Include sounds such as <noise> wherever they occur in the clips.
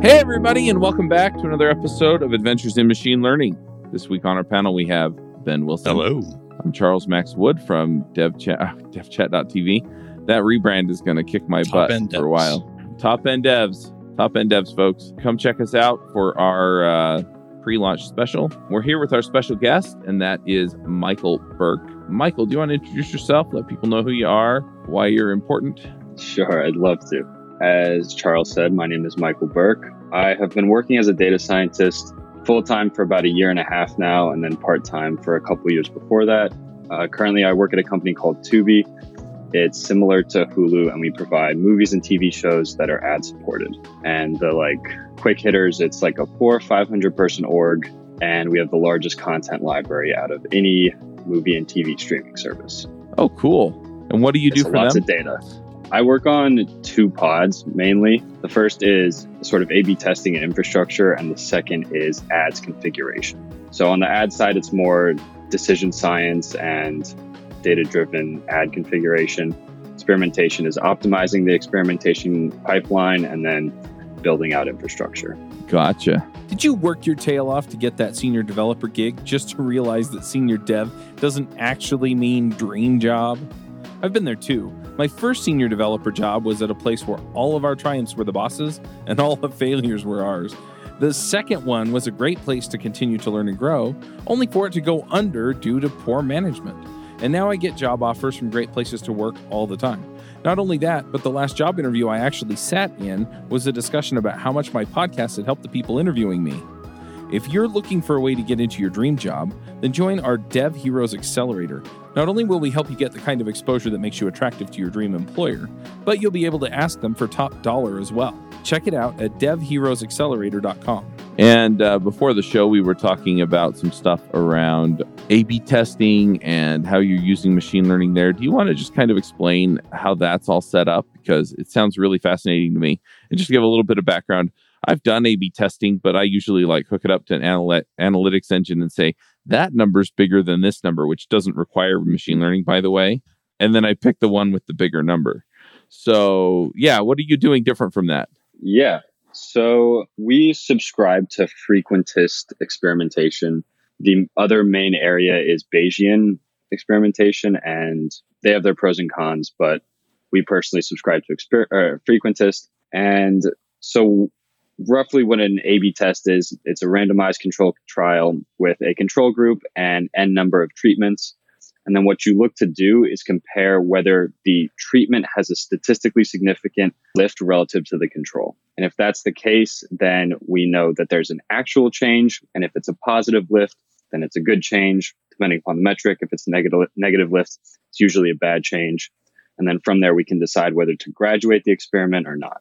Hey, everybody, and welcome back to another episode of Adventures in Machine Learning. This week on our panel, we have Ben Wilson. Hello. I'm Charles Max Wood from DevChat, uh, <laughs> DevChat.tv. That rebrand is going to kick my Top butt End for a while. Top End Devs. Top End Devs, folks. Come check us out for our uh, pre launch special. We're here with our special guest, and that is Michael Berk. Michael, do you want to introduce yourself? Let people know who you are, why you're important? Sure, I'd love to. As Charles said, my name is Michael Berk. I have been working as a data scientist full time for about a year and a half now, and then part time for a couple years before that. Uh, currently, I work at a company called Tubi. It's similar to Hulu, and we provide movies and TV shows that are ad supported. And the like quick hitters, it's like a four or five hundred person org, and we have the largest content library out of any movie and TV streaming service. Oh, cool. And what do you do It's for lots them? of data. I work on two pods mainly. The first is sort of A B testing and infrastructure, and the second is ads configuration. So on the ad side, it's more decision science and data driven ad configuration. Experimentation is optimizing the experimentation pipeline and then building out infrastructure. Gotcha. Did you work your tail off to get that senior developer gig just to realize that senior dev doesn't actually mean dream job? I've been there too. My first senior developer job was at a place where all of our triumphs were the bosses and all the failures were ours. The second one was a great place to continue to learn and grow, only for it to go under due to poor management. And now I get job offers from great places to work all the time. Not only that, but the last job interview I actually sat in was a discussion about how much my podcast had helped the people interviewing me. If you're looking for a way to get into your dream job, then join our Dev Heroes Accelerator. Not only will we help you get the kind of exposure that makes you attractive to your dream employer, but you'll be able to ask them for top dollar as well. Check it out at devheroesaccelerator.com. And uh, before the show, we were talking about some stuff around A B testing and how you're using machine learning there. Do you want to just kind of explain how that's all set up? Because it sounds really fascinating to me. And just give a little bit of background, I've done A B testing, but I usually like hook it up to an analy- analytics engine and say, that number's bigger than this number, which doesn't require machine learning, by the way. And then I pick the one with the bigger number. So, yeah, what are you doing different from that? Yeah. So we subscribe to frequentist experimentation. The other main area is Bayesian experimentation, and they have their pros and cons, but we personally subscribe to exper- frequentist. And so, roughly, what an A B test is it's a randomized control trial with a control group and n number of treatments. And then what you look to do is compare whether the treatment has a statistically significant lift relative to the control. And if that's the case, then we know that there's an actual change. And if it's a positive lift, then it's a good change, depending upon the metric. If it's negative, negative lift, it's usually a bad change. And then from there, we can decide whether to graduate the experiment or not.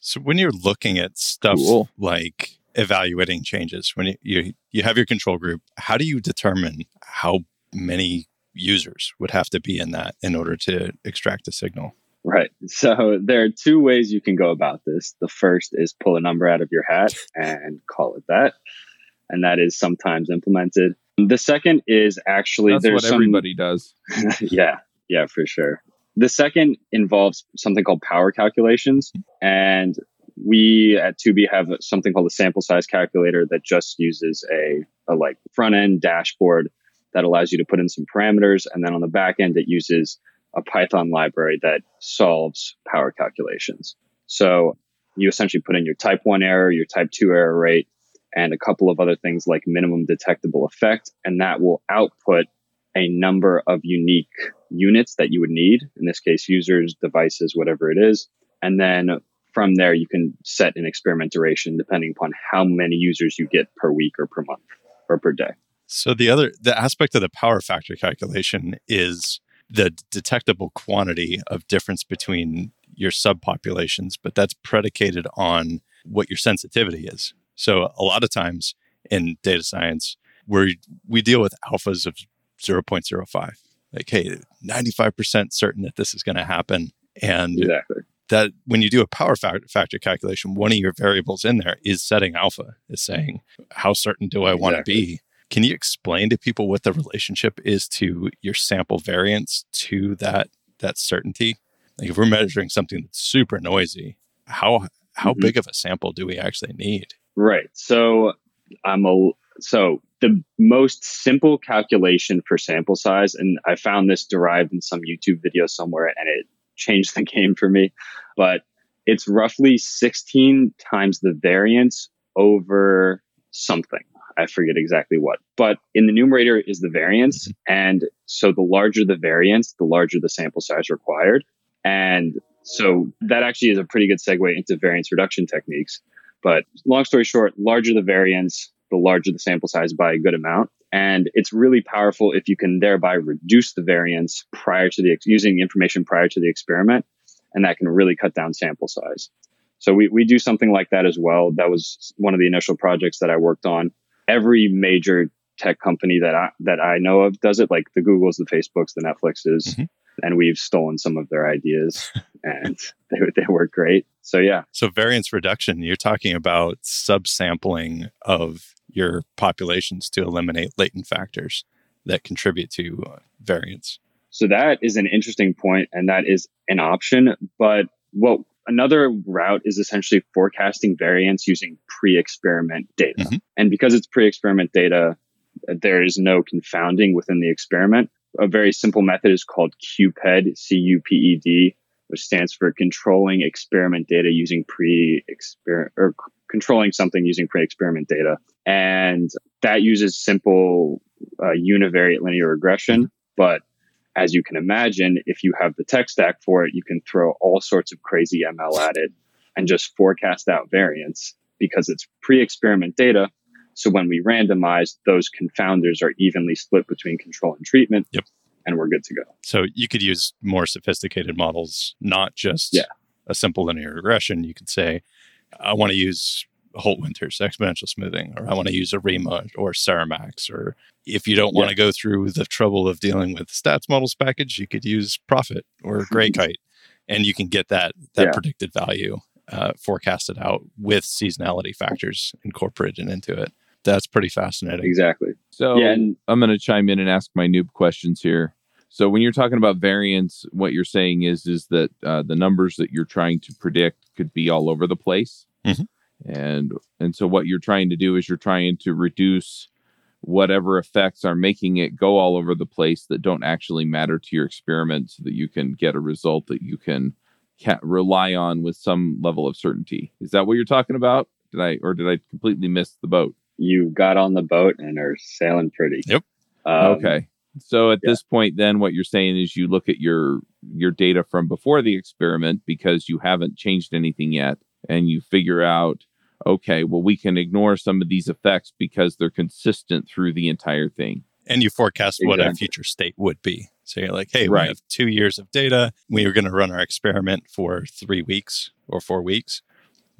So when you're looking at stuff Cool. like evaluating changes, when you, you you have your control group, how do you determine how many users would have to be in that in order to extract a signal? Right. So there are two ways you can go about this. The first is pull a number out of your hat and call it that. And that is sometimes implemented. The second is actually That's there's what some, everybody does. <laughs> yeah, yeah, for sure. The second involves something called power calculations. And we at Tubi have something called a sample size calculator that just uses a, a like front end dashboard that allows you to put in some parameters. And then on the back end, it uses a Python library that solves power calculations. So you essentially put in your type one error, your type two error rate, and a couple of other things like minimum detectable effect. And that will output a number of unique units that you would need. In this case, users, devices, whatever it is. And then from there, you can set an experiment duration depending upon how many users you get per week or per month or per day. So the other the aspect of the power factor calculation is the detectable quantity of difference between your subpopulations, but that's predicated on what your sensitivity is. So a lot of times in data science, where we deal with alphas of 0.05, like, hey, 95% certain that this is going to happen. And Exactly. that when you do a power fac- factor calculation, one of your variables in there is setting alpha, is saying, how certain do I want to be? Can you explain to people what the relationship is to your sample variance to that that certainty? Like if we're measuring something that's super noisy, how how Mhm. big of a sample do we actually need? Right. So I'm a so the most simple calculation for sample size, and I found this derived in some YouTube video somewhere, and it changed the <laughs> game for me. But it's roughly 16 times the variance over something. I forget exactly what. But in the numerator is the variance. And so the larger the variance, the larger the sample size required. And so that actually is a pretty good segue into variance reduction techniques. But long story short, larger the variance, the larger the sample size by a good amount. And it's really powerful if you can thereby reduce the variance prior to the ex- using information prior to the experiment. And that can really cut down sample size. So we, we do something like that as well. That was one of the initial projects that I worked on. Every major tech company that I, that I know of does it, like the Googles, the Facebooks, the Netflixes, Mhm. and we've stolen some of their ideas <laughs> and <laughs> they, they work great. So yeah, So variance reduction, you're talking about subsampling of your populations to eliminate latent factors that contribute to uh, variance. So that is an interesting point, and that is an option. But what another route is essentially forecasting variance using pre-experiment data. Mhm. And because it's pre-experiment data, there is no confounding within the experiment. A very simple method is called CUPED, C-U-P-E-D, which stands for controlling experiment data using pre-experiment or controlling something using pre-experiment data. And that uses simple uh, univariate linear regression, but as you can imagine, if you have the tech stack for it, you can throw all sorts of crazy ML at it and just forecast out variance because it's pre experiment data. So when we randomize, those confounders are evenly split between control and treatment. Yep. And we're good to go. So you could use more sophisticated models, not just Yeah. a simple linear regression. You could say, I want to use Holt Winters exponential smoothing, or I want to use ARIMA or SARIMAX. Or if you don't want to go through the trouble of dealing with statsmodels package, you could use Prophet or <laughs> Greykite, and you can get that that Yeah. predicted value uh, forecasted out with seasonality factors incorporated into it. That's pretty fascinating. Exactly. So Yeah, and- I'm going to chime in and ask my noob questions here. So when you're talking about variance, what you're saying is is that uh, the numbers that you're trying to predict could be all over the place, Mhm. and and so what you're trying to do is you're trying to reduce whatever effects are making it go all over the place that don't actually matter to your experiment, so that you can get a result that you can ca- rely on with some level of certainty. Is that what you're talking about? Did I or did I completely miss the boat? You got on the boat and are sailing pretty. Yep. Um, okay. So at yeah. this point, then what you're saying is you look at your your data from before the experiment because you haven't changed anything yet, and you figure out, okay, well we can ignore some of these effects because they're consistent through the entire thing. and you forecast what a future state would be. So you're like, hey, Right. we have two years of data. We are going to run our experiment for three weeks or four weeks.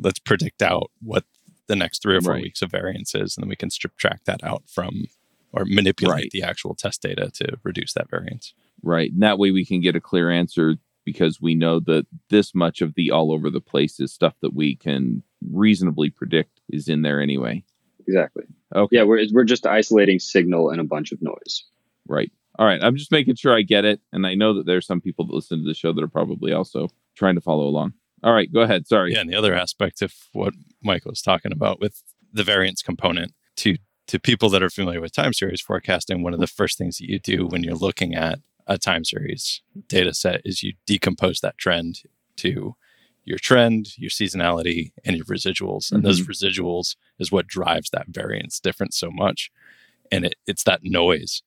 Let's predict out what the next three or four Right. weeks of variance is, and then we can strip track that out from or manipulate Right. the actual test data to reduce that variance. Right. And that way we can get a clear answer because we know that this much of the all over the place is stuff that we can reasonably predict is in there anyway. Exactly. Okay. Yeah, we're we're just isolating signal and a bunch of noise. Right. All right. I'm just making sure I get it. And I know that there's some people that listen to the show that are probably also trying to follow along. All right. Go ahead. Sorry. Yeah, and the other aspect of what Michael was talking about with the variance component to to people that are familiar with time series forecasting, one of the first things that you do when you're looking at a time series data set is you decompose that trend to your trend, your seasonality, and your residuals. And those residuals is what drives that variance difference so much. And it, it's that noise.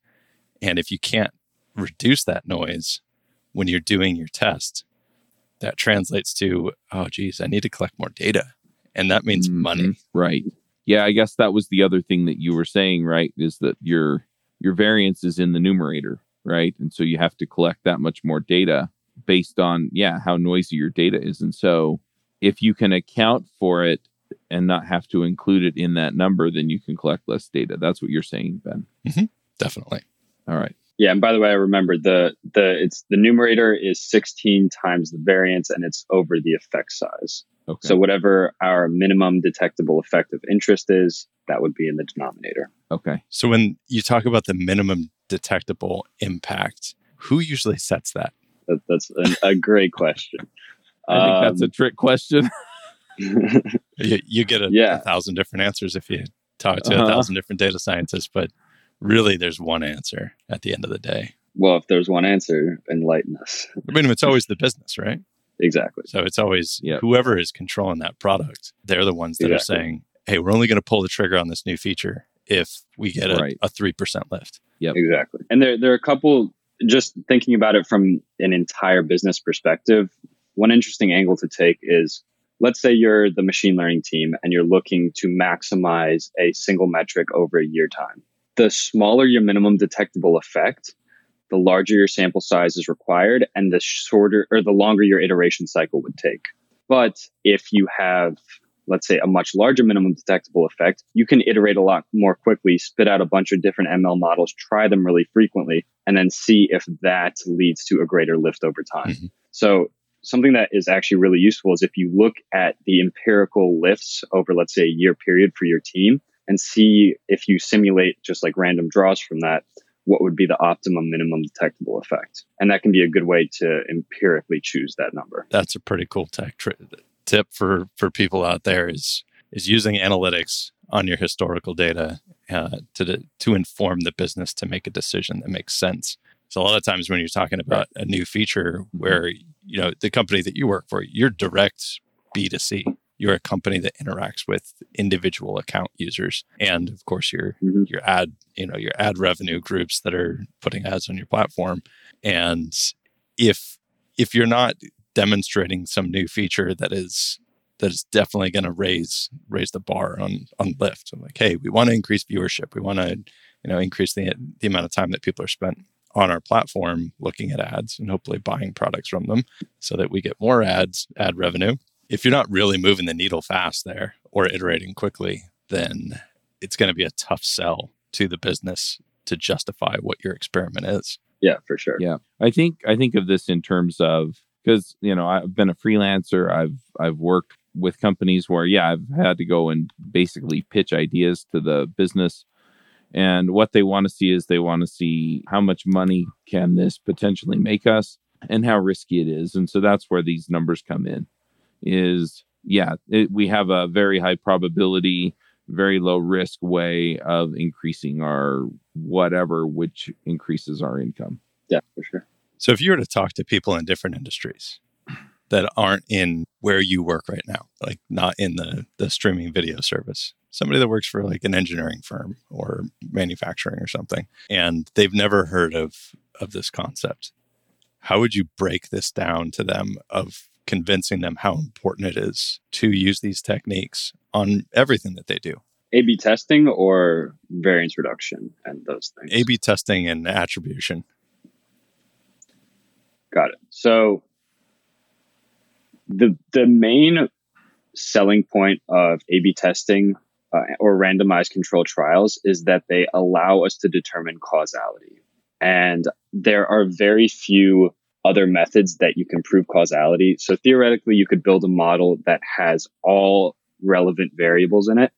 And if you can't reduce that noise when you're doing your test, that translates to, oh, geez, I need to collect more data. And that means Mhm. money. Right. Yeah, I guess that was the other thing that you were saying, right? Is that your your variance is in the numerator, right? And so you have to collect that much more data based on yeah, how noisy your data is. And so if you can account for it and not have to include it in that number, then you can collect less data. That's what you're saying, Ben. Mm-hmm. Definitely. All right. Yeah, and by the way, I remembered the the it's the numerator is 16 times the variance and it's over the effect size. Okay. So whatever our minimum detectable effect of interest is, that would be in the denominator. okay. So when you talk about the minimum detectable impact, who usually sets that? That, that's an, a great question. <laughs> I think that's a Um, trick question. <laughs> you, you get a, Yeah. a thousand different answers if you talk to Uh-huh. a thousand different data scientists, but really there's one answer at the end of the day. well, if there's one answer, enlighten us. I mean, it's <laughs> always the business, right? Exactly. So it's always Yep. whoever is controlling that product, they're the ones that are saying, hey, we're only going to pull the trigger on this new feature if we get a, Right. a 3% lift. Yep. Exactly. And there, there are a couple, just thinking about it from an entire business perspective, one interesting angle to take is let's say you're the machine learning team and you're looking to maximize a single metric over a year time. The smaller your minimum detectable effect, the larger your sample size is required and the shorter or the longer your iteration cycle would take. But if you have let's say a much larger minimum detectable effect, you can iterate a lot more quickly, spit out a bunch of different ML models, try them really frequently, and then see if that leads to a greater lift over time. Mhm. So something that is actually really useful is if you look at the empirical lifts over, let's say, a year period for your team and see if you simulate just like random draws from that, what would be the optimum minimum detectable effect. And that can be a good way to empirically choose that number. That's a pretty cool tech tri- tip for, for people out there is, is using analytics on your historical data uh, to, to inform the business to make a decision that makes sense. So a lot of times when you're talking about a new feature where, you know, the company that you work for, you're direct B2C. You're a company that interacts with individual account users. And of course your Mhm. your ad, you know, your ad revenue groups that are putting ads on your platform. And if if you're not demonstrating some new feature that is that is definitely going to raise raise the bar on on lift. I'm like, hey, we want to increase viewership. We want to, you know, increase the the amount of time that people are spent on our platform looking at ads and hopefully buying products from them so that we get more ads, ad revenue. If you're not really moving the needle fast there or iterating quickly, then it's going to be a tough sell to the business to justify what your experiment is. Yeah, for sure. Yeah. I think I think of this in terms of because you know I've been a freelancer. I've I've worked with companies where yeah I've had to go and basically pitch ideas to the business, and what they want to see is they want to see how much money can this potentially make us and how risky it is, and so that's where these numbers come in. Is yeah it, we have a very high probability very low risk way of increasing our whatever, which increases our income. Yeah, for sure. So if you were to talk to people in different industries that aren't in where you work right now, like not in the the streaming video service, somebody that works for like an engineering firm or manufacturing or something, and they've never heard of of this concept, how would you break this down to them of convincing them how important it is to use these techniques on everything that they do? A B testing or variance reduction and those things. A B testing and attribution. Got it. So the the main selling point of A/B testing uh, or randomized control trials is that they allow us to determine causality, and there are very few other methods that you can prove causality. So theoretically, you could build a model that has all relevant variables in it,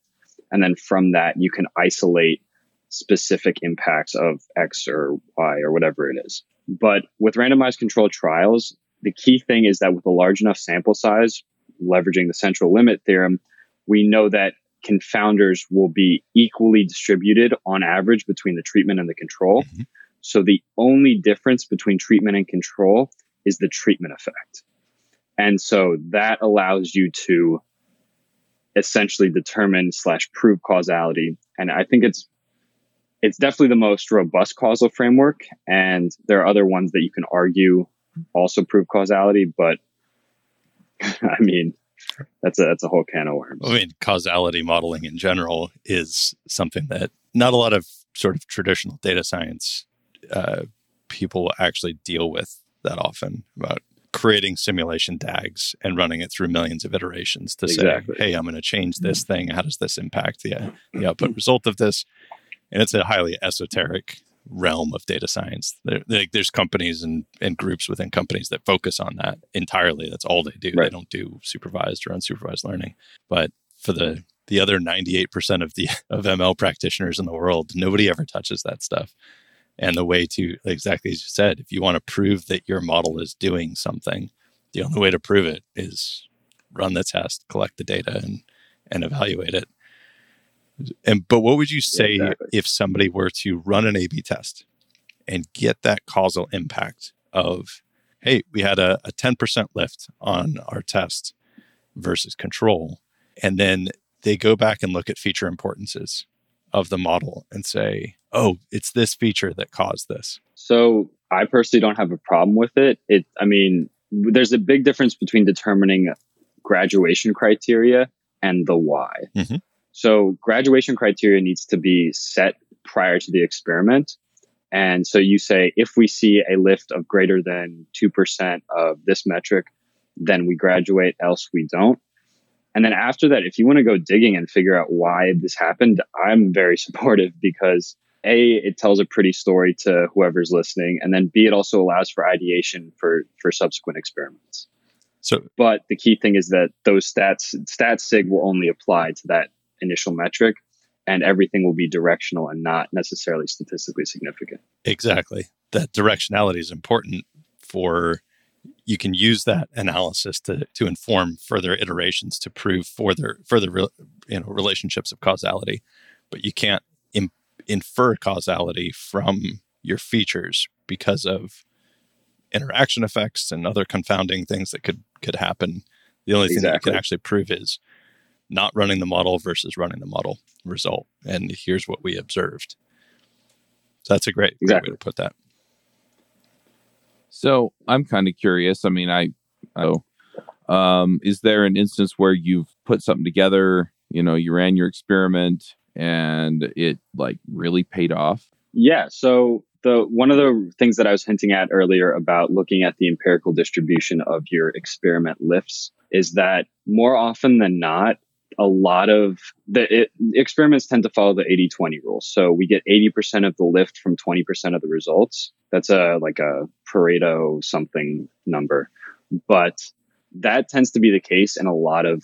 and then from that you can isolate specific impacts of X or Y or whatever it is. But with randomized controlled trials, the key thing is that with a large enough sample size, leveraging the central limit theorem, we know that confounders will be equally distributed on average between the treatment and the control. Mhm. So the only difference between treatment and control is the treatment effect. And so that allows you to essentially determine slash prove causality. And I think it's it's definitely the most robust causal framework. And there are other ones that you can argue also prove causality, but <laughs> I mean, that's a that's a whole can of worms. I mean, causality modeling in general is something that not a lot of sort of traditional data science uh, people actually deal with that often about creating simulation DAGs and running it through millions of iterations to Exactly. say, hey, I'm going to change this thing. How does this impact the, the <clears throat> output result of this? And it's a highly esoteric realm of data science. There, there- there's companies and, and groups within companies that focus on that entirely. That's all they do. They don't do supervised or unsupervised learning. But for the the other 98% of the <laughs> of ML practitioners in the world, nobody ever touches that stuff. And the way to exactly as you said, if you want to prove that your model is doing something, the only way to prove it is run the test, collect the data, and and evaluate it. And but what would you say Exactly. if somebody were to run an A/B test and get that causal impact of, hey, we had a, a 10% lift on our test versus control, and then they go back and look at feature importances of the model and say, oh, it's this feature that caused this. So I personally don't have a problem with it. It, I mean, there's a big difference between determining graduation criteria and the why. Mhm. So graduation criteria needs to be set prior to the experiment. And so you say, if we see a lift of greater than 2% of this metric, then we graduate, else we don't. And then after that, if you want to go digging and figure out why this happened, I'm very <laughs> supportive because a it tells a pretty story to whoever's listening and then b it also allows for ideation for for subsequent experiments So but the key thing is that those stats stat sig will only apply to that initial metric and everything will be directional and not necessarily statistically significant Exactly. That directionality is important for you can use that analysis to to inform further iterations to prove further further re- you know relationships of causality, but you can't Im- infer causality from your features because of interaction effects and other confounding things that could could happen. The only thing that you can actually prove is not running the model versus running the model result. And here's what we observed. So that's a great, great way to put that. So I'm kind of curious. I mean, I, oh, um, is there an instance where you've put something together? You know, you ran your experiment and it like really paid off. Yeah. So the one of the things that I was hinting at earlier about looking at the empirical distribution of your experiment lifts is that more often than not, a lot of the it, experiments tend to follow the 80-20 rule. So we get 80% of the lift from 20% of the results. That's a like a Pareto something number. But that tends to be the case in a lot of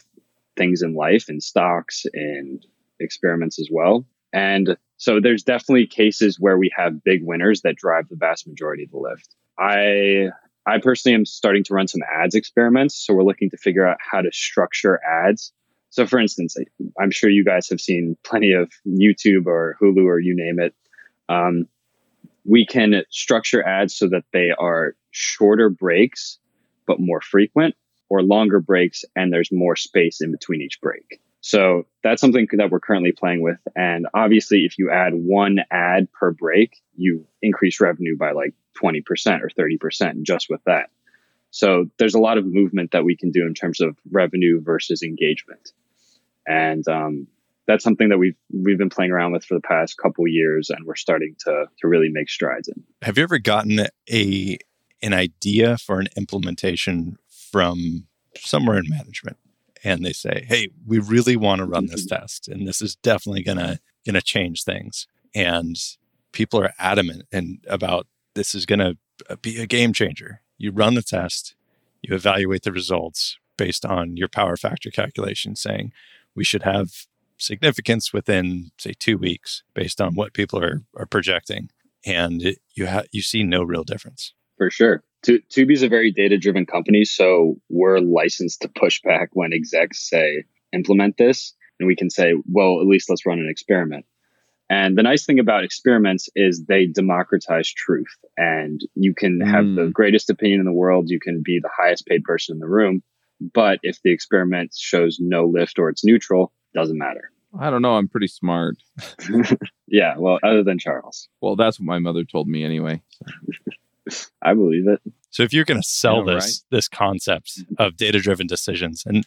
things in life, in stocks and experiments as well. And so there's definitely cases where we have big winners that drive the vast majority of the lift. I I personally am starting to run some ads experiments, so we're looking to figure out how to structure ads. So for instance, I'm sure you guys have seen plenty of YouTube or Hulu or you name it. Um, we can structure ads so that they are shorter breaks but more frequent or longer breaks and there's more space in between each break. So that's something that we're currently playing with. And obviously, if you add one ad per break, you increase revenue by like 20% or 30% just with that. So there's a lot of movement that we can do in terms of revenue versus engagement. And um, that's something that we've we've been playing around with for the past couple years and we're starting to to really make strides in. Have you ever gotten a an idea for an implementation from somewhere in management and they say, "Hey, we really want to run this mm-hmm. test and this is definitely going to going to change things." And people are adamant and about this is going to uh, be a game changer. You run the test, you evaluate the results based on your power factor calculation saying we should have significance within say 2 weeks based on what people are are projecting and it, you ha- you see no real difference. For sure. Tu- Tubi's a very data driven company, so we're licensed to push back when execs say implement this, and we can say, well, at least let's run an experiment. And the nice thing about experiments is they democratize truth, and you can have Mm. the greatest opinion in the world, you can be the highest paid person in the room, but if the experiment shows no lift or it's neutral, doesn't matter. I don't know. I'm pretty smart. <laughs> Yeah, well, other than Charles, Well, that's what my mother told me anyway. <laughs> I believe it. So if you're going to sell Yeah, this this concept of data driven decisions, and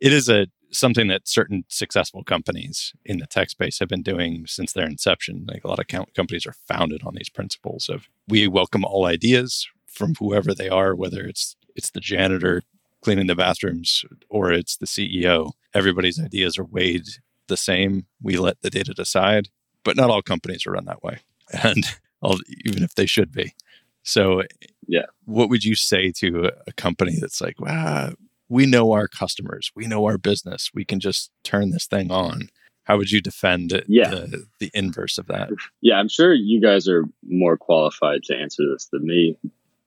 it is a something that certain successful companies in the tech space have been doing since their inception. Like a lot of com- companies are founded on these principles of we welcome all ideas from whoever they are, whether it's it's the janitor cleaning the bathrooms or it's the CEO. Everybody's ideas are weighed the same. We let the data decide, but not all companies are run that way, <laughs> and all, even if they should be. So yeah, what would you say to a, company that's like, wow, we know our customers, we know our business, we can just turn this thing on? How would you defend Yeah. the, the inverse of that? Yeah, I'm sure you guys are more qualified to answer this than me,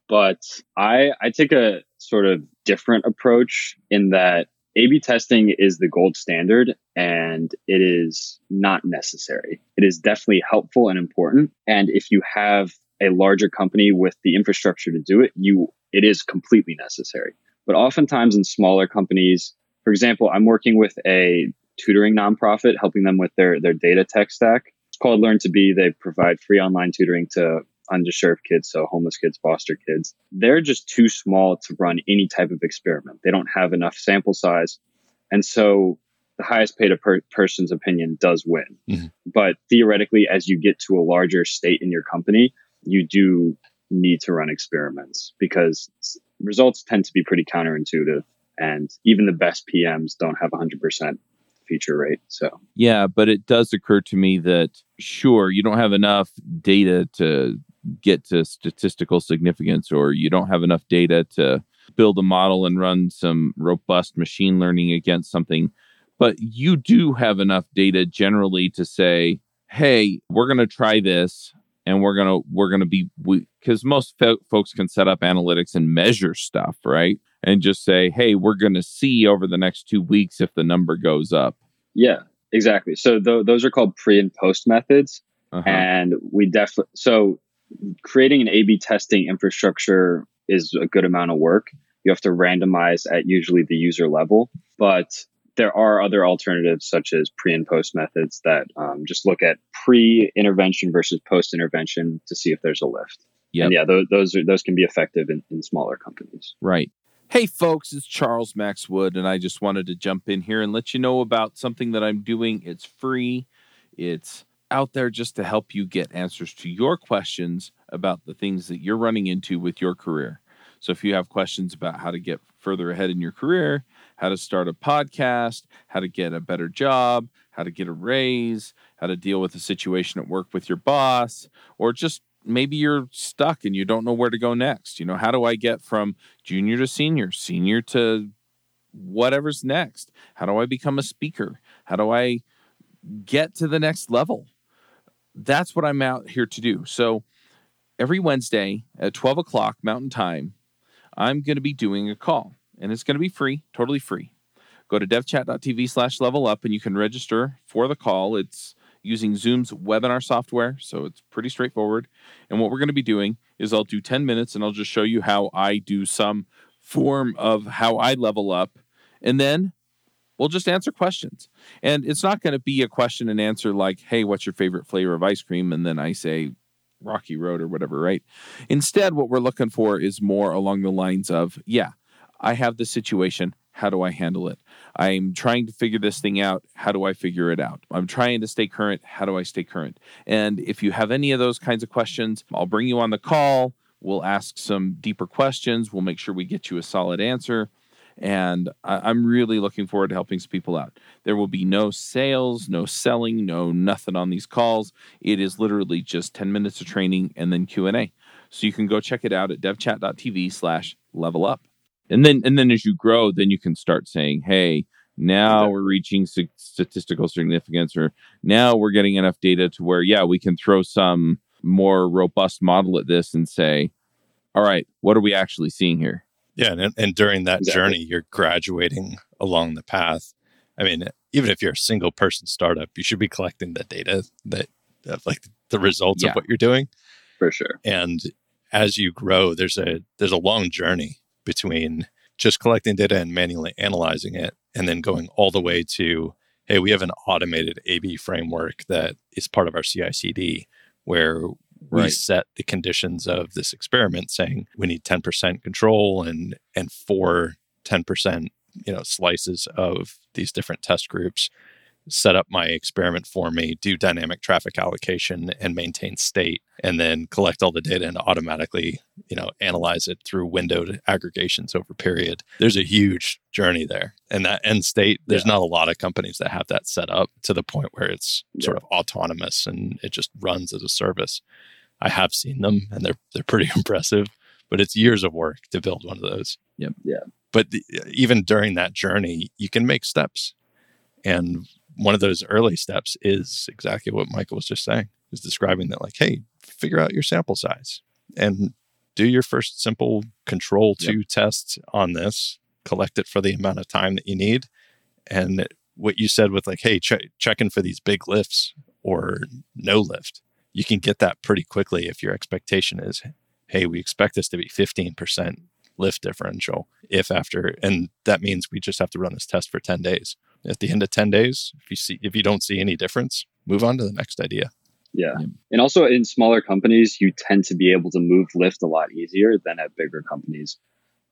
but I I take a sort of different approach in that A B testing is the gold standard and it is not necessary. It is definitely helpful and important. And if you have a larger company with the infrastructure to do it, you it is completely necessary. But oftentimes in smaller companies, for example, I'm working with a tutoring nonprofit, helping them with their, their data tech stack. It's called Learn to Be. They provide free online tutoring to underserved kids, so homeless kids, foster kids. They're just too small to run any type of experiment. They don't have enough sample size. And so the highest paid per- person's opinion does win. Mm-hmm. But theoretically, as you get to a larger state in your company, you do need to run experiments because results tend to be pretty counterintuitive. And even the best PMs don't have 100% feature rate. So, yeah, but it does occur to me that sure, you don't have enough data to get to statistical significance, or you don't have enough data to build a model and run some robust machine learning against something. But you do have enough data generally to say, hey, we're going to try this and we're going to we're going to be because most fo- folks can set up analytics and measure stuff right and just say hey we're going to see over the next two weeks if the number goes up yeah exactly so th- those are called pre and post methods uh-huh. and we definitely so creating an a b testing infrastructure is a good amount of work you have to randomize at usually the user level but there are other alternatives such as pre and post methods that um, just look at pre intervention versus post intervention to see if there's a lift. Yep. And yeah, those those, are, those can be effective in, in smaller companies. Right. Hey, folks, it's Charles Max Wood, and I just wanted to jump in here and let you know about something that I'm doing. It's free, it's out there just to help you get answers to your questions about the things that you're running into with your career. So if you have questions about how to get further ahead in your career, how to start a podcast, how to get a better job, how to get a raise, how to deal with a situation at work with your boss, or just maybe you're stuck and you don't know where to go next. You know, how do I get from junior to senior, senior to whatever's next? How do I become a speaker? How do I get to the next level? That's what I'm out here to do. So every Wednesday at 12 o'clock Mountain Time, I'm going to be doing a call and it's going to be free, totally free. Go to devchat.tv slash level up and you can register for the call. It's using Zoom's webinar software, so it's pretty straightforward. And what we're going to be doing is I'll do 10 minutes and I'll just show you how I do some form of how I level up. And then we'll just answer questions. And it's not going to be a question and answer like, hey, what's your favorite flavor of ice cream? And then I say, Rocky Road or whatever, right? Instead, what we're looking for is more along the lines of, yeah, I have the situation. How do I handle it? I'm trying to figure this thing out. How do I figure it out? I'm trying to stay current. How do I stay current? And if you have any of those kinds of questions, I'll bring you on the call. We'll ask some deeper questions. We'll make sure we get you a solid answer. And I'm really looking forward to helping some people out. There will be no sales, no selling, no nothing on these calls. It is literally just 10 minutes of training and then Q&A. So you can go check it out at devchat.tv slash level up and then and then as you grow then you can start saying hey now we're reaching statistical significance or now we're getting enough data to where yeah we can throw some more robust model at this and say all right what are we actually seeing here yeah and, and during that exactly. journey you're graduating along the path i mean even if you're a single person startup you should be collecting the data that like the results yeah. of what you're doing for sure and as you grow there's a there's a long journey between just collecting data and manually analyzing it and then going all the way to hey we have an automated ab framework that is part of our cicd where we right. set the conditions of this experiment saying we need 10% control and and four 10% you know slices of these different test groups set up my experiment for me, do dynamic traffic allocation and maintain state, and then collect all the data and automatically, you know, analyze it through windowed aggregations over period. There's a huge journey there. And that end state, there's yeah. not a lot of companies that have that set up to the point where it's yeah. sort of autonomous and it just runs as a service. I have seen them and they're they're pretty <laughs> impressive, but it's years of work to build one of those. Yep. Yeah. But the, even during that journey, you can make steps. And one of those early steps is exactly what Michael was just saying, is describing that like, hey, figure out your sample size and do your first simple control two yep. test on this collect it for the amount of time that you need. And what you said with like, hey, ch- checking for these big lifts or no lift, you can get that pretty quickly if your expectation is, hey, we expect this to be 15% lift differential. If after, and that means we just have to run this test for 10 days. At the end of 10 days, if you see, if you don't see any difference, move on to the next idea. Yeah. And also in smaller companies, you tend to be able to move lift a lot easier than at bigger companies.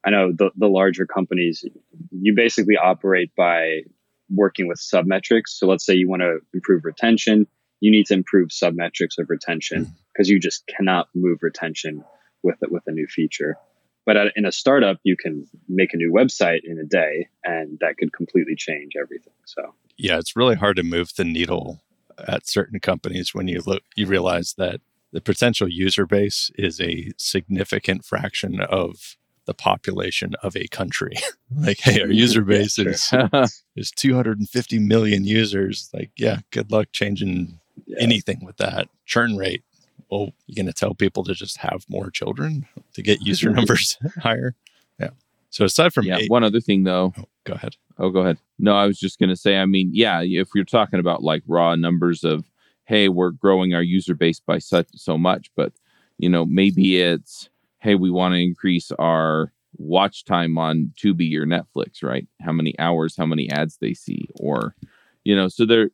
I know the, the larger companies, you basically operate by working with submetrics. So let's say you want to improve retention, you need to improve submetrics of retention mm. because you just cannot move retention with it with a new feature. But at, in a startup, you can make a new website in a day, and that could completely change everything. So yeah, it's really hard to move the needle at certain companies when you look you realize that the potential user base is a significant fraction of the population of a country. <laughs> like, hey, our mm-hmm. user base Yeah, is <laughs> is 250 million users. Like, yeah, good luck changing yeah. anything with that churn rate. Oh, well, you're going to tell people to just have more children to get <laughs> user numbers <laughs> higher. Yeah. So aside from yeah. eight, One other thing though. oh, go ahead. Oh, go ahead. No, I was just going to say, I mean, yeah, if you're talking about like raw numbers of, hey, we're growing our user base by such so much, but you know, maybe it's, hey, we want to increase our watch time on Tubi or Netflix, right? How many hours, how many ads they see, or, you know, so there,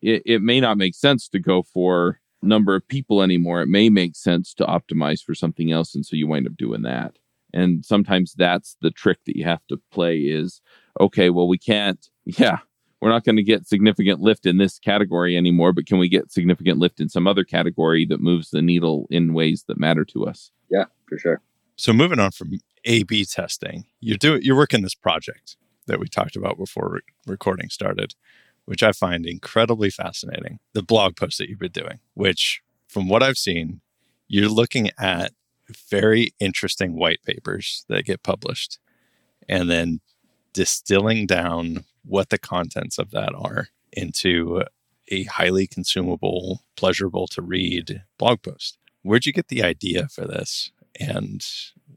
it, it may not make sense to go for number of people anymore. It may make sense to optimize for something else, and so you wind up doing that. And sometimes that's the trick that you have to play is okay, well, we can't, <laughs> yeah, we're not going to get significant lift in this category anymore, but can we get significant lift in some other category that moves the needle in ways that matter to us? Yeah, for sure. So moving on from A/B testing, you're doing you're working this project that we talked about before re- recording started, which I find incredibly fascinating. The blog post that you've been doing, which from what I've seen, you're looking at very interesting white papers that get published, and then distilling down what the contents of that are into a highly consumable, pleasurable to read blog post. Where'd you get the idea for this? And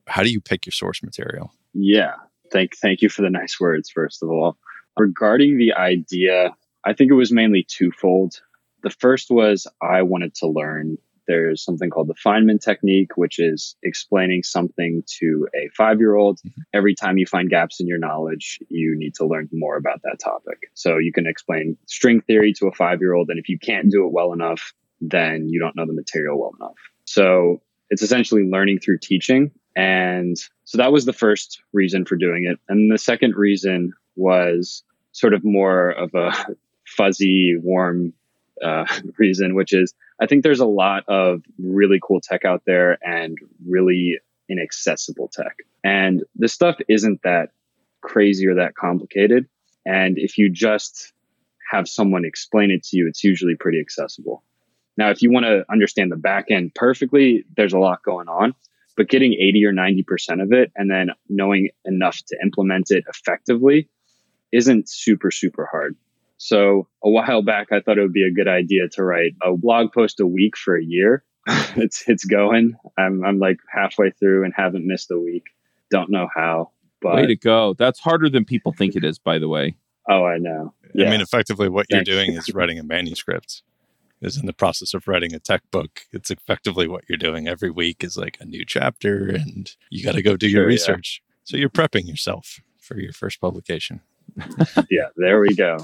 how do you pick your source material? Yeah. Thank thank you for the nice words, first of all. Regarding the idea, I think it was mainly twofold. The first was I wanted to learn. There's something called the Feynman technique, which is explaining something to a five year old. Mm-hmm. Every time you find gaps in your knowledge, you need to learn more about that topic. So you can explain string theory to a five year old. And if you can't do it well enough, then you don't know the material well enough. So it's essentially learning through teaching. And so that was the first reason for doing it. And the second reason was sort of more of a fuzzy, warm uh, <laughs> reason, which is I think there's a lot of really cool tech out there and really inaccessible tech. And this stuff isn't that crazy or that complicated. And if you just have someone explain it to you, it's usually pretty accessible. Now, if you want to understand the back end perfectly, there's a lot going on, but getting 80 or 90% of it and then knowing enough to implement it effectively isn't super, super hard. So a while back, I thought it would be a good idea to write a blog post a week for a year. <laughs> it's, it's going. I'm, I'm like halfway through and haven't missed a week. Don't know how, but Way to go. That's harder than people think it is, by the way. oh, I know. I mean, effectively, what you're doing is writing a manuscript. Is in the process of writing a tech book. It's effectively what you're doing every week is like a new chapter, and you got to go do your Sure, yeah. research. So you're prepping yourself for your first publication. <laughs> yeah, there we go.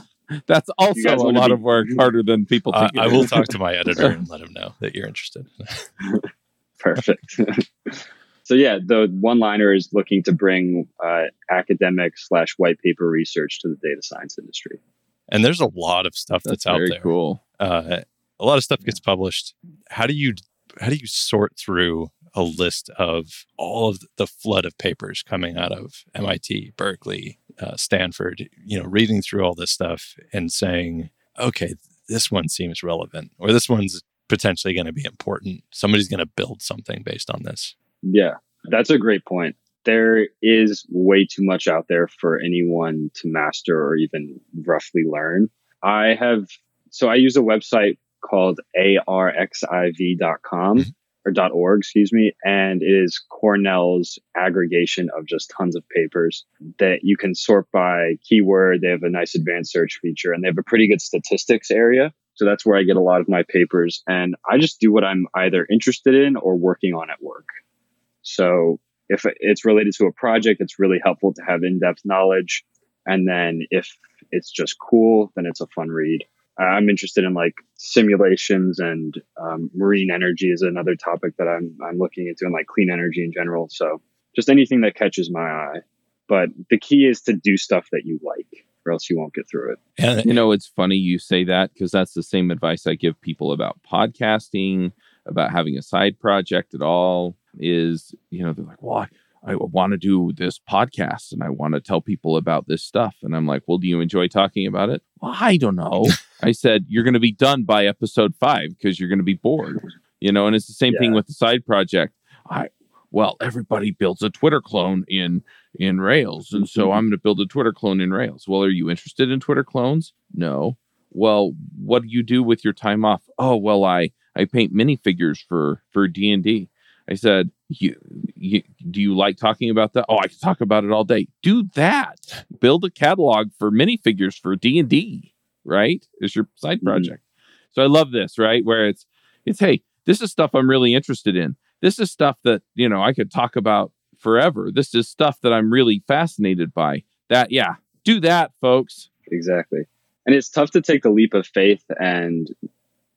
That's also a lot be- of work, harder than people I, think. it I will talk to my <laughs> editor and let him know that you're interested. <laughs> Perfect. so yeah, the one liner is looking to bring uh, academic slash white paper research to the data science industry. And there's a lot of stuff That's that's, out there. cool. uh, a lot of stuff gets published. How do you how do you sort through a list of all of the flood of papers coming out of MIT, Berkeley, uh, Stanford? You know, reading through all this stuff and saying, okay, this one seems relevant, or this one's potentially going to be important. Somebody's going to build something based on this. Yeah, that's a great point. There is way too much out there for anyone to master or even roughly learn. I have, so I use a website called arxiv.com. Mhm. Or .org, excuse me, and it is Cornell's aggregation of just tons of papers that you can sort by keyword. They have a nice advanced search feature, and they have a pretty good statistics area. So that's where I get a lot of my papers, and I just do what I'm either interested in or working on at work. So if it's related to a project, it's really helpful to have in-depth knowledge. And then if it's just cool, then it's a fun read. I'm interested in like simulations and um, marine energy is another topic that I'm I'm looking into and like clean energy in general. So just anything that catches my eye. But the key is to do stuff that you like, or else you won't get through it. And you know, it's funny you say that because that's the same advice I give people about podcasting, about having a side project at all. Is you know they're like, well, I want to do this podcast and I want to tell people about this stuff. And I'm like, well, do you enjoy talking about it? Well, I don't know. <laughs> I said, you're going to be done by episode five because you're going to be bored, you know, and it's the same yeah. thing with the side project. I, well, everybody builds a Twitter clone in, in Rails. And so mm-hmm. I'm going to build a Twitter clone in Rails. Well, are you interested in Twitter clones? No. Well, what do you do with your time off? Oh, well, I, I paint minifigures for, for D and D. I said, you, you, do you like talking about that? Oh, I can talk about it all day. Do that. Build a catalog for minifigures for D and D. Right, is your side mm-hmm. project. Mm-hmm. So I love this. Right, where it's it's hey, this is stuff I'm really interested in. This is stuff that you know I could talk about forever. This is stuff that I'm really fascinated by. That yeah, do that, folks. Exactly. And it's tough to take the leap of faith and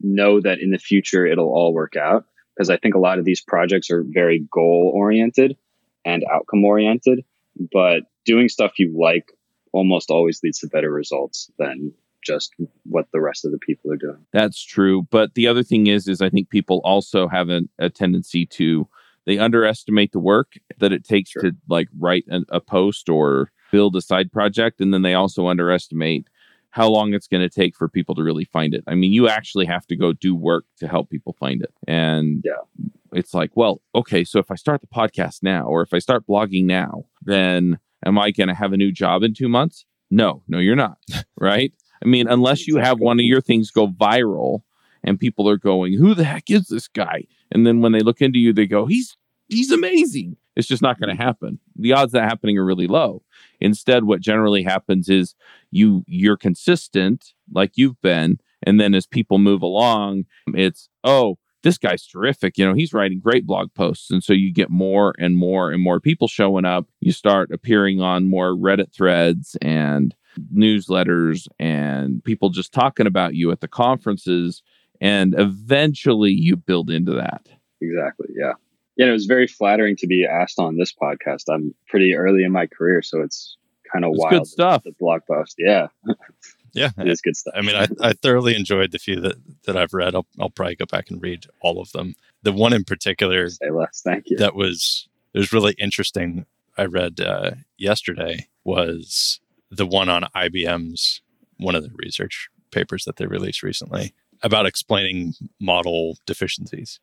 know that in the future it'll all work out because I think a lot of these projects are very goal oriented and outcome oriented. But doing stuff you like almost always leads to better results than just what the rest of the people are doing. That's true. But the other thing is, is I think people also have a, a tendency to they underestimate the work that it takes sure. to like write a, a post or build a side project, and then they also underestimate how long it's going to take for people to really find it. I mean, you actually have to go do work to help people find it. And yeah. it's like, well, okay, so if I start the podcast now or if I start blogging now, then am I going to have a new job in 2 months? No, no you're not, <laughs> right? I mean, unless you have one of your things go viral and people are going, "Who the heck is this guy?" And then when they look into you, they go, "He's he's amazing." It's just not going to mm-hmm. happen. The odds that happening are really low. Instead, what generally happens is you you're consistent like you've been, and then as people move along, it's oh this guy's terrific. You know, he's writing great blog posts. And so you get more and more and more people showing up. You start appearing on more Reddit threads and newsletters and people just talking about you at the conferences. And eventually you build into that. Exactly. Yeah yeah, it was very flattering to be asked on this podcast. I'm pretty early in my career, so it's kind of wild. Good stuff. The blog post, yeah, <laughs> yeah, it is good stuff. I mean, I, I thoroughly enjoyed the few that that I've read. I'll I'll probably go back and read all of them. The one in particular, say less, thank you. That was it was really interesting. I read uh, yesterday was the one on IBM's one of the research papers that they released recently about explaining model deficiencies.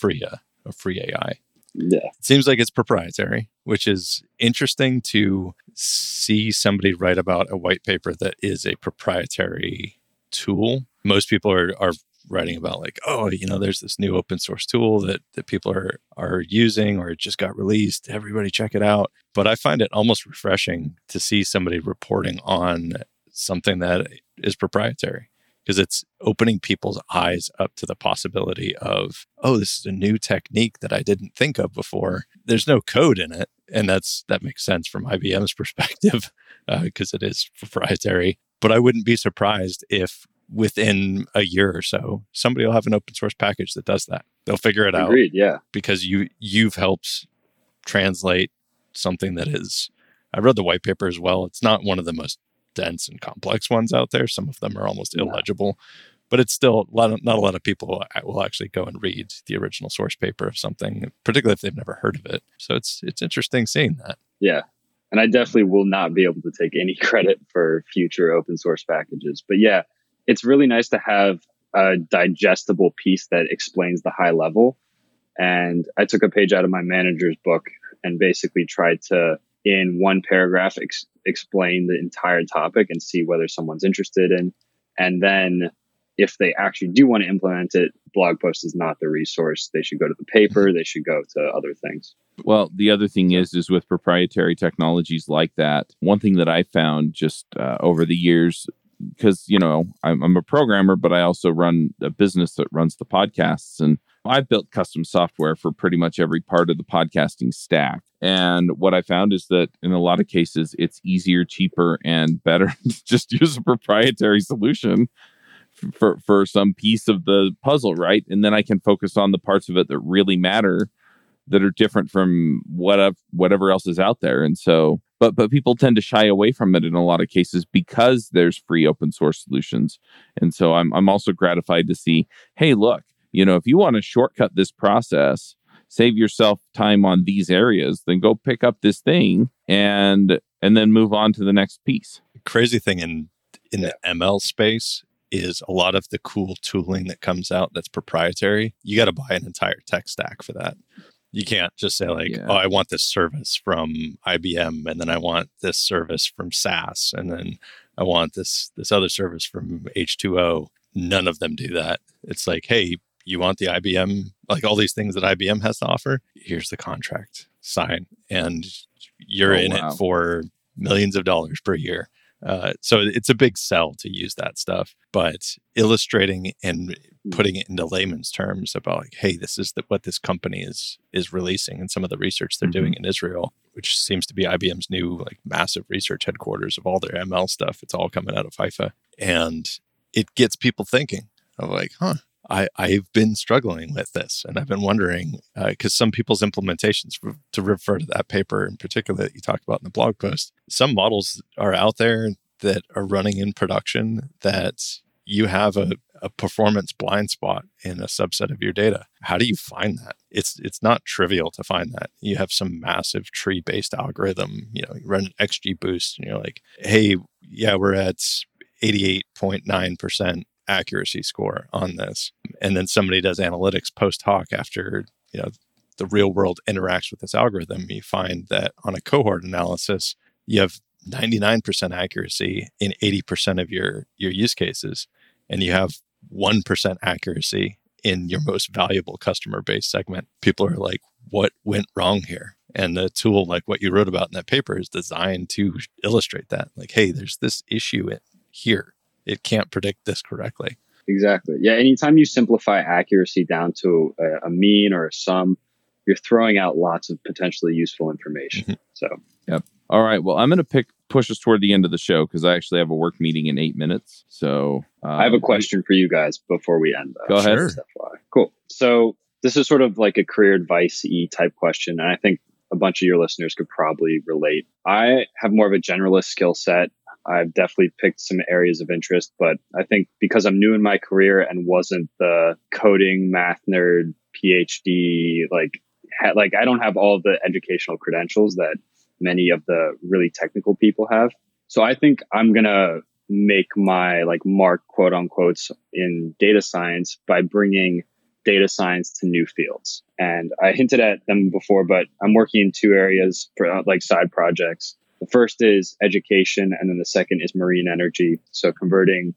FreeA of FreaAI. Yeah. It seems like it's proprietary, which is interesting to see somebody write about a white paper that is a proprietary tool. Most people are, are writing about like, oh, you know, there's this new open source tool that, that people are are using or it just got released. Everybody check it out. But I find it almost refreshing to see somebody reporting on something that is proprietary because it's opening people's eyes up to the possibility of, oh, this is a new technique that I didn't think of before. There's no code in it. And that's that makes sense from IBM's <laughs> perspective because uh, it is proprietary. But I wouldn't be surprised if within a year or so, somebody will have an open source package that does that. They'll figure it Agreed, out. Yeah. Because you you've helped translate something that is I read the white paper as well. It's not one of the most dense and complex ones out there. Some of them are almost illegible, but it's still a lot of, not a lot of people will actually go and read the original source paper of something, particularly if they've never heard of it. So it's it's interesting seeing that. Yeah. And I definitely will not be able to take any <laughs> credit for future open source packages. But yeah, it's really nice to have a digestible piece that explains the high level. And I took a page out of my manager's book and basically tried to in one paragraph ex- explain the entire topic and see whether someone's interested in and then if they actually do want to implement it, blog post is not the resource. They should go to the paper. They should go to other things. Well, the other thing is, is with proprietary technologies like that. One thing that I found just uh, over the years, because you know I'm, I'm a programmer, but I also run a business that runs the podcasts, and I've built custom software for pretty much every part of the podcasting stack. And what I found is that in a lot of cases, it's easier, cheaper, and better <laughs> to just use a proprietary solution for for some piece of the puzzle, right? And then I can focus on the parts of it that really matter that are different from what whatever else is out there. And so but but people tend to shy away from it in a lot of cases because there's free open source solutions. And so I'm I'm also gratified to see, hey, look, you know, if you want to shortcut this process, save yourself time on these areas, then go pick up this thing and and then move on to the next piece. Crazy thing in in yeah. the ML space is a lot of the cool tooling that comes out that's proprietary. You got to buy an entire tech stack for that. You can't just say like, yeah. "Oh, I want this service from IBM and then I want this service from SAS and then I want this this other service from H2O." None of them do that. It's like, "Hey, you want the IBM, like all these things that IBM has to offer? Here's the contract, sign, and you're oh, in wow. it for millions of dollars per year. Uh, so it's a big sell to use that stuff, but illustrating and putting it into layman's terms about like, hey, this is the, what this company is is releasing, and some of the research they're mm-hmm. doing in Israel, which seems to be IBM's new like massive research headquarters of all their ML stuff. It's all coming out of Haifa, and it gets people thinking of like, huh, I, I've been struggling with this and I've been wondering because uh, some people's implementations, to refer to that paper in particular that you talked about in the blog post, some models are out there that are running in production that you have a, a performance blind spot in a subset of your data. How do you find that? It's it's not trivial to find that. You have some massive tree based algorithm, you know, you run an XGBoost and you're like, hey, yeah, we're at 88.9% accuracy score on this. And then somebody does analytics post hoc after, you know, the real world interacts with this algorithm, you find that on a cohort analysis, you have 99% accuracy in 80% of your your use cases and you have 1% accuracy in your most valuable customer base segment. People are like, what went wrong here? And the tool, like what you wrote about in that paper, is designed to illustrate that. Like, hey, there's this issue here it can't predict this correctly. Exactly. Yeah. Anytime you simplify accuracy down to a, a mean or a sum, you're throwing out lots of potentially useful information. Mm-hmm. So, yep. All right. Well, I'm going to pick push us toward the end of the show because I actually have a work meeting in eight minutes. So um, I have a question for you guys before we end. Though. Go ahead. Sure. Cool. So this is sort of like a career advice e type question, and I think a bunch of your listeners could probably relate. I have more of a generalist skill set. I've definitely picked some areas of interest, but I think because I'm new in my career and wasn't the coding math nerd PhD, like, ha- like I don't have all the educational credentials that many of the really technical people have. So I think I'm going to make my like mark quote unquote in data science by bringing data science to new fields. And I hinted at them before, but I'm working in two areas for uh, like side projects. The first is education, and then the second is marine energy. So converting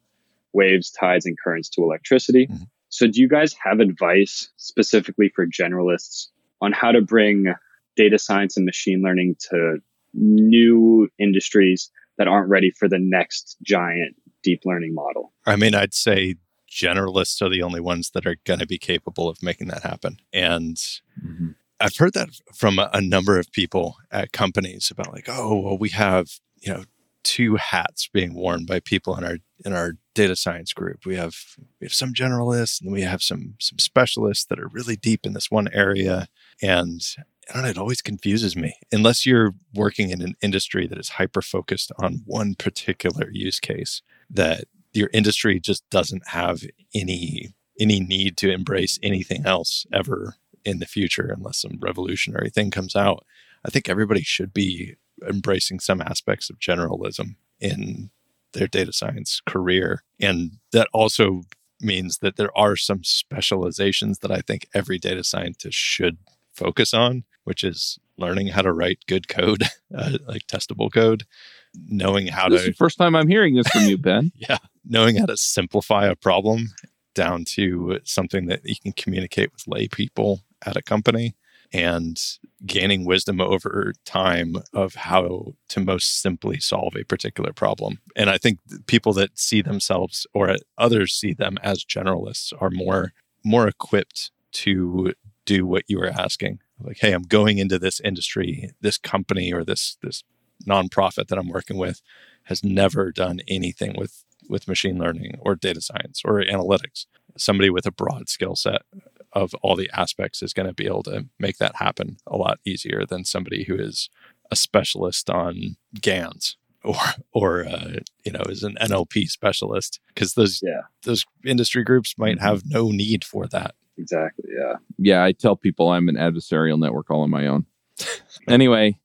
waves, tides, and currents to electricity. Mm-hmm. So, do you guys have advice specifically for generalists on how to bring data science and machine learning to new industries that aren't ready for the next giant deep learning model? I mean, I'd say generalists are the only ones that are going to be capable of making that happen. And mm-hmm. I've heard that from a, a number of people at companies about like, oh, well, we have, you know, two hats being worn by people in our in our data science group. We have we have some generalists and we have some some specialists that are really deep in this one area. And I don't know, it always confuses me. Unless you're working in an industry that is hyper focused on one particular use case, that your industry just doesn't have any any need to embrace anything else ever in the future unless some revolutionary thing comes out. I think everybody should be embracing some aspects of generalism in their data science career. And that also means that there are some specializations that I think every data scientist should focus on, which is learning how to write good code, <laughs> uh, like testable code, knowing how This is to the first time I'm hearing this from you, Ben. <laughs> yeah knowing how to simplify a problem down to something that you can communicate with lay people at a company and gaining wisdom over time of how to most simply solve a particular problem. And I think people that see themselves or others see them as generalists are more more equipped to do what you are asking. Like, hey, I'm going into this industry, this company or this this nonprofit that I'm working with has never done anything with with machine learning or data science or analytics. Somebody with a broad skill set of all the aspects is going to be able to make that happen a lot easier than somebody who is a specialist on GANs <laughs> or or uh, you know is an NLP specialist because those Yeah. those industry groups might have no need for that. Exactly. Yeah. Yeah, I tell people I'm an adversarial network all on my own. <laughs> anyway,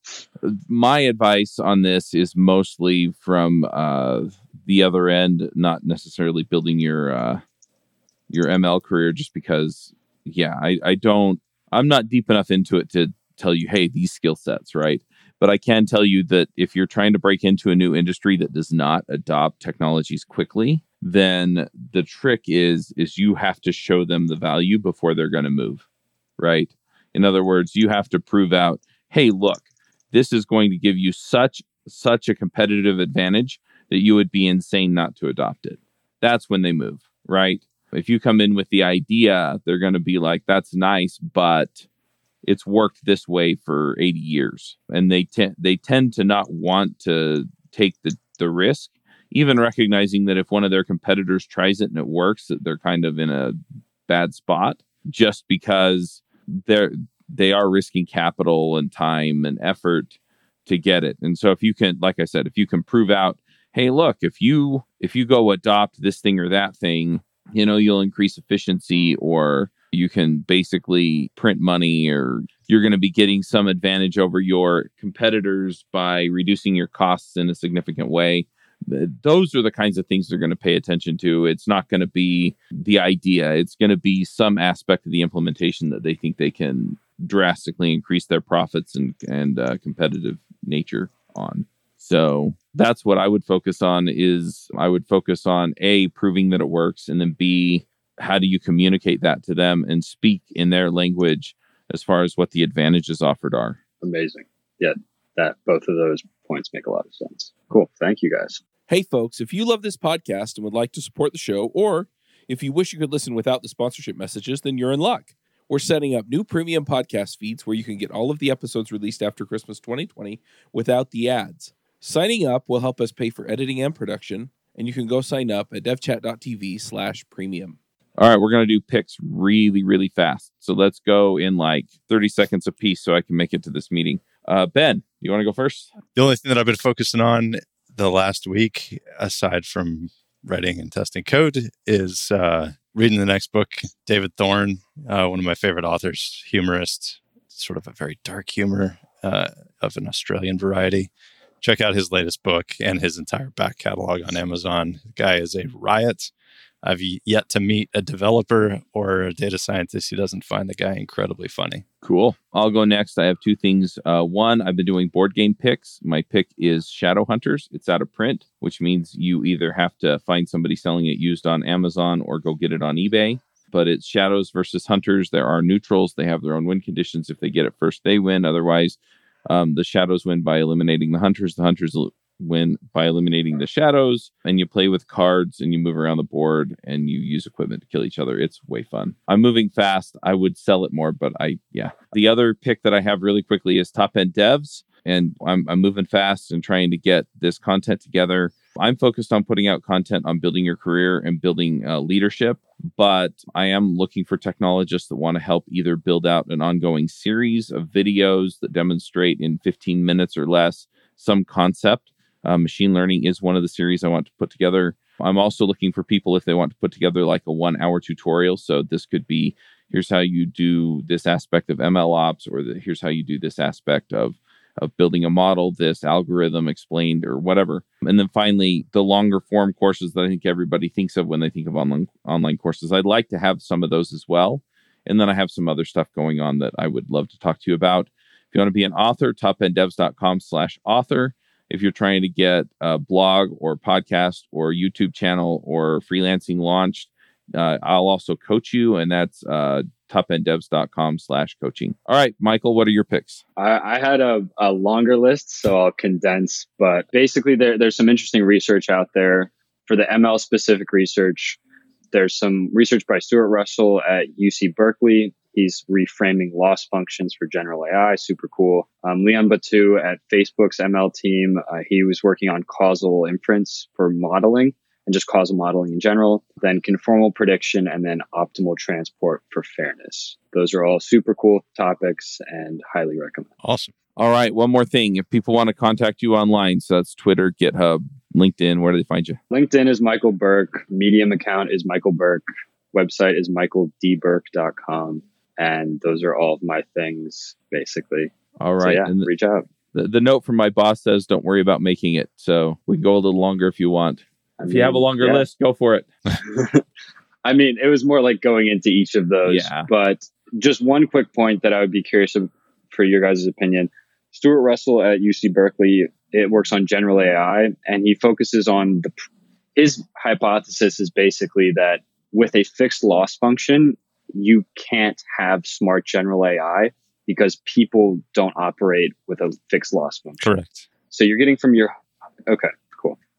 my advice on this is mostly from uh, the other end, not necessarily building your uh, your ML career, just because. Yeah, I, I don't. I'm not deep enough into it to tell you, hey, these skill sets, right? But I can tell you that if you're trying to break into a new industry that does not adopt technologies quickly, then the trick is is you have to show them the value before they're going to move, right? In other words, you have to prove out, hey, look, this is going to give you such such a competitive advantage that you would be insane not to adopt it. That's when they move, right? If you come in with the idea, they're going to be like, that's nice, but it's worked this way for 80 years. And they tend they tend to not want to take the, the risk, even recognizing that if one of their competitors tries it and it works, that they're kind of in a bad spot just because they're they are risking capital and time and effort to get it. And so if you can, like I said, if you can prove out, hey, look, if you if you go adopt this thing or that thing, you know, you'll increase efficiency or you can basically print money or you're going to be getting some advantage over your competitors by reducing your costs in a significant way. Those are the kinds of things they're going to pay attention to. It's not going to be the idea. It's going to be some aspect of the implementation that they think they can drastically increase their profits and and uh, competitive nature on. So that's what I would focus on. Is I would focus on a proving that it works, and then b how do you communicate that to them and speak in their language as far as what the advantages offered are. Amazing. Yeah. That both of those points make a lot of sense. Cool. Thank you guys. Hey, folks, if you love this podcast and would like to support the show, or if you wish you could listen without the sponsorship messages, then you're in luck. We're setting up new premium podcast feeds where you can get all of the episodes released after Christmas 2020 without the ads. Signing up will help us pay for editing and production, and you can go sign up at devchat.tv slash premium. All right, we're going to do picks really, really fast. So let's go in like 30 seconds a piece so I can make it to this meeting. Uh, ben, you want to go first? The only thing that I've been focusing on the last week, aside from writing and testing code, is uh, reading the next book. David Thorne, uh, one of my favorite authors, humorist, sort of a very dark humor uh, of an Australian variety. Check out his latest book and his entire back catalog on Amazon. The guy is a riot. I've yet to meet a developer or a data scientist who doesn't find the guy incredibly funny. Cool. I'll go next. I have two things. Uh, one, I've been doing board game picks. My pick is Shadow Hunters. It's out of print, which means you either have to find somebody selling it used on Amazon or go get it on eBay. But it's Shadows versus Hunters. There are neutrals. They have their own win conditions. If they get it first, they win. Otherwise, um, the Shadows win by eliminating the Hunters. The Hunters win by eliminating the Shadows. And you play with cards and you move around the board and you use equipment to kill each other. It's way fun. I'm moving fast. I would sell it more, but I, yeah. The other pick that I have really quickly is Top End Devs. And I'm, I'm moving fast and trying to get this content together. I'm focused on putting out content on building your career and building uh, leadership, but I am looking for technologists that want to help either build out an ongoing series of videos that demonstrate in 15 minutes or less some concept. Uh, machine learning is one of the series I want to put together. I'm also looking for people if they want to put together like a one hour tutorial. So this could be here's how you do this aspect of ML ops, or the, here's how you do this aspect of of building a model, this algorithm explained, or whatever. And then finally, the longer form courses that I think everybody thinks of when they think of online online courses. I'd like to have some of those as well. And then I have some other stuff going on that I would love to talk to you about. If you want to be an author, topenddevs.com slash author. if you're trying to get a blog or podcast or YouTube channel or freelancing launched, uh, I'll also coach you, and that's uh, topenddevs.com slash coaching. All right, Michael, what are your picks? I, I had a, a, longer list, so I'll condense. But basically, there, there's some interesting research out there for the ML specific research. There's some research by Stuart Russell at UC Berkeley. He's reframing loss functions for general AI. Super cool. Um, Léon Bottou at Facebook's ML team. Uh, he was working on causal inference for modeling and just causal modeling in general, then conformal prediction, and then optimal transport for fairness. Those are all super cool topics and highly recommend. Awesome. All right, one more thing. If people want to contact you online, so that's Twitter, GitHub, LinkedIn, where do they find you? LinkedIn is Michael Berk. Medium account is Michael Berk. Website is michaeldberk.com. And those are all of my things, basically. All right. So, yeah, and reach out. The, the note from my boss says, don't worry about making it. So we can go a little longer if you want. I if mean, you have a longer yeah. list, go for it. <laughs> I mean, it was more like going into each of those. Yeah. But just one quick point that I would be curious of, for your guys' opinion. Stuart Russell at UC Berkeley, it works on general AI, and he focuses on the. His hypothesis is basically that with a fixed loss function, you can't have smart general AI because people don't operate with a fixed loss function. Correct. So you're getting from your okay, cool.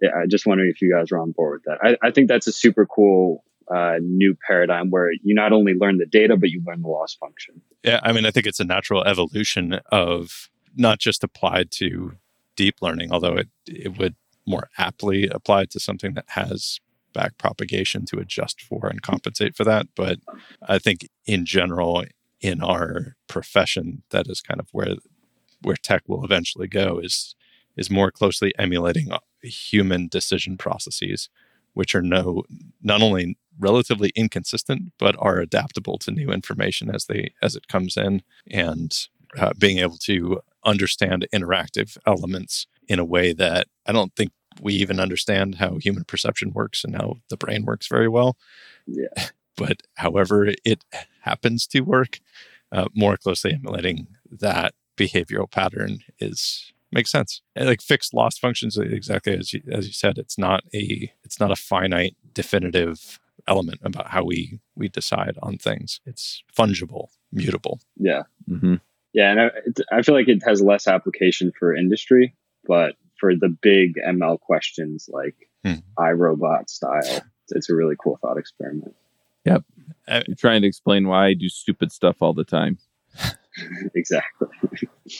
Yeah, I just wondering if you guys are on board with that. I, I think that's a super cool uh, new paradigm where you not only learn the data but you learn the loss function. Yeah, I mean, I think it's a natural evolution of not just applied to deep learning, although it it would more aptly apply to something that has back propagation to adjust for and compensate for that. But I think in general, in our profession, that is kind of where where tech will eventually go is is more closely emulating human decision processes, which are no not only relatively inconsistent but are adaptable to new information as they as it comes in, and uh, being able to understand interactive elements in a way that I don't think we even understand how human perception works and how the brain works very well. Yeah. <laughs> But however it happens to work, uh, more closely emulating that behavioral pattern is makes sense. And like fixed loss functions, exactly as you, as you said, it's not a it's not a finite definitive element about how we we decide on things. It's fungible, mutable. Yeah. Mm-hmm. Yeah, and I, I feel like it has less application for industry, but for the big ML questions like hmm. iRobot style. It's a really cool thought experiment. Yep. Uh, You're trying to explain why I do stupid stuff all the time. <laughs> exactly.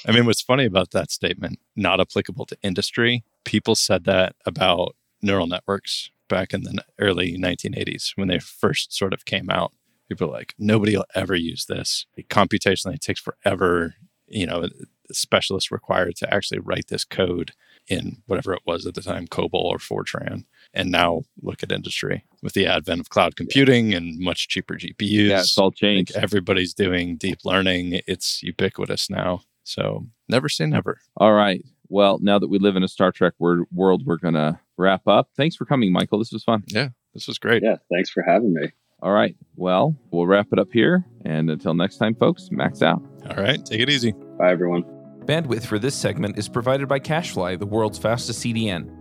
I mean, what's funny about that statement, not applicable to industry, people said that about neural networks back in the early 1980s when they first sort of came out. People like, nobody will ever use this. It computationally it takes forever. You know, specialists required to actually write this code in whatever it was at the time, COBOL or Fortran. And now look at industry with the advent of cloud computing and much cheaper GPUs. Yeah, it's all changed. Everybody's doing deep learning. It's ubiquitous now. So never say never. All right. Well, now that we live in a Star Trek world, we're going to wrap up. Thanks for coming, Michael. This was fun. Yeah, this was great. Yeah, thanks for having me. All right. Well, we'll wrap it up here. And until next time, folks, max out. All right. Take it easy. Bye, everyone. Bandwidth for this segment is provided by CacheFly, the world's fastest CDN.